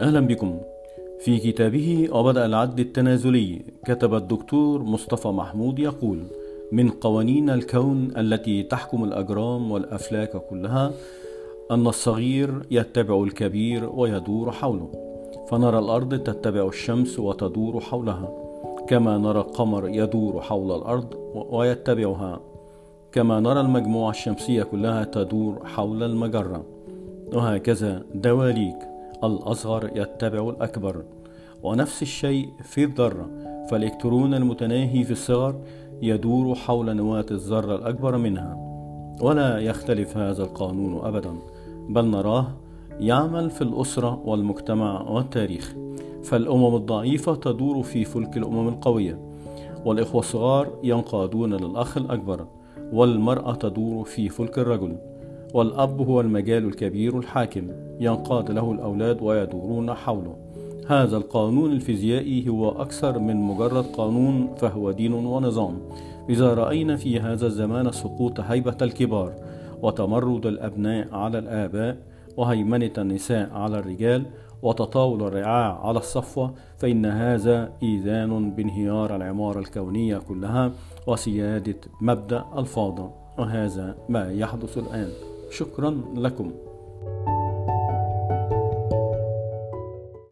أهلا بكم. في كتابه وبدأ العد التنازلي كتب الدكتور مصطفى محمود يقول من قوانين الكون التي تحكم الأجرام والأفلاك كلها أن الصغير يتبع الكبير ويدور حوله فنرى الأرض تتبع الشمس وتدور حولها كما نرى القمر يدور حول الأرض ويتبعها كما نرى المجموعة الشمسية كلها تدور حول المجرة وهكذا دواليك. الأصغر يتبع الأكبر ونفس الشيء في الذرة. فالإلكترون المتناهي في الصغر يدور حول نواة الذرة الأكبر منها. ولا يختلف هذا القانون أبدا بل نراه يعمل في الأسرة والمجتمع والتاريخ. فالأمم الضعيفة تدور في فلك الأمم القوية والإخوة الصغار ينقادون للأخ الأكبر والمرأة تدور في فلك الرجل. والأب هو المجال الكبير الحاكم ينقاد له الأولاد ويدورون حوله. هذا القانون الفيزيائي هو أكثر من مجرد قانون فهو دين ونظام. إذا رأينا في هذا الزمان سقوط هيبة الكبار وتمرد الأبناء على الآباء وهيمنة النساء على الرجال وتطاول الرعاع على الصفوة فإن هذا إيذان بانهيار العمارة الكونية كلها وسيادة مبدأ الفوضى وهذا ما يحدث الآن. شكرا لكم.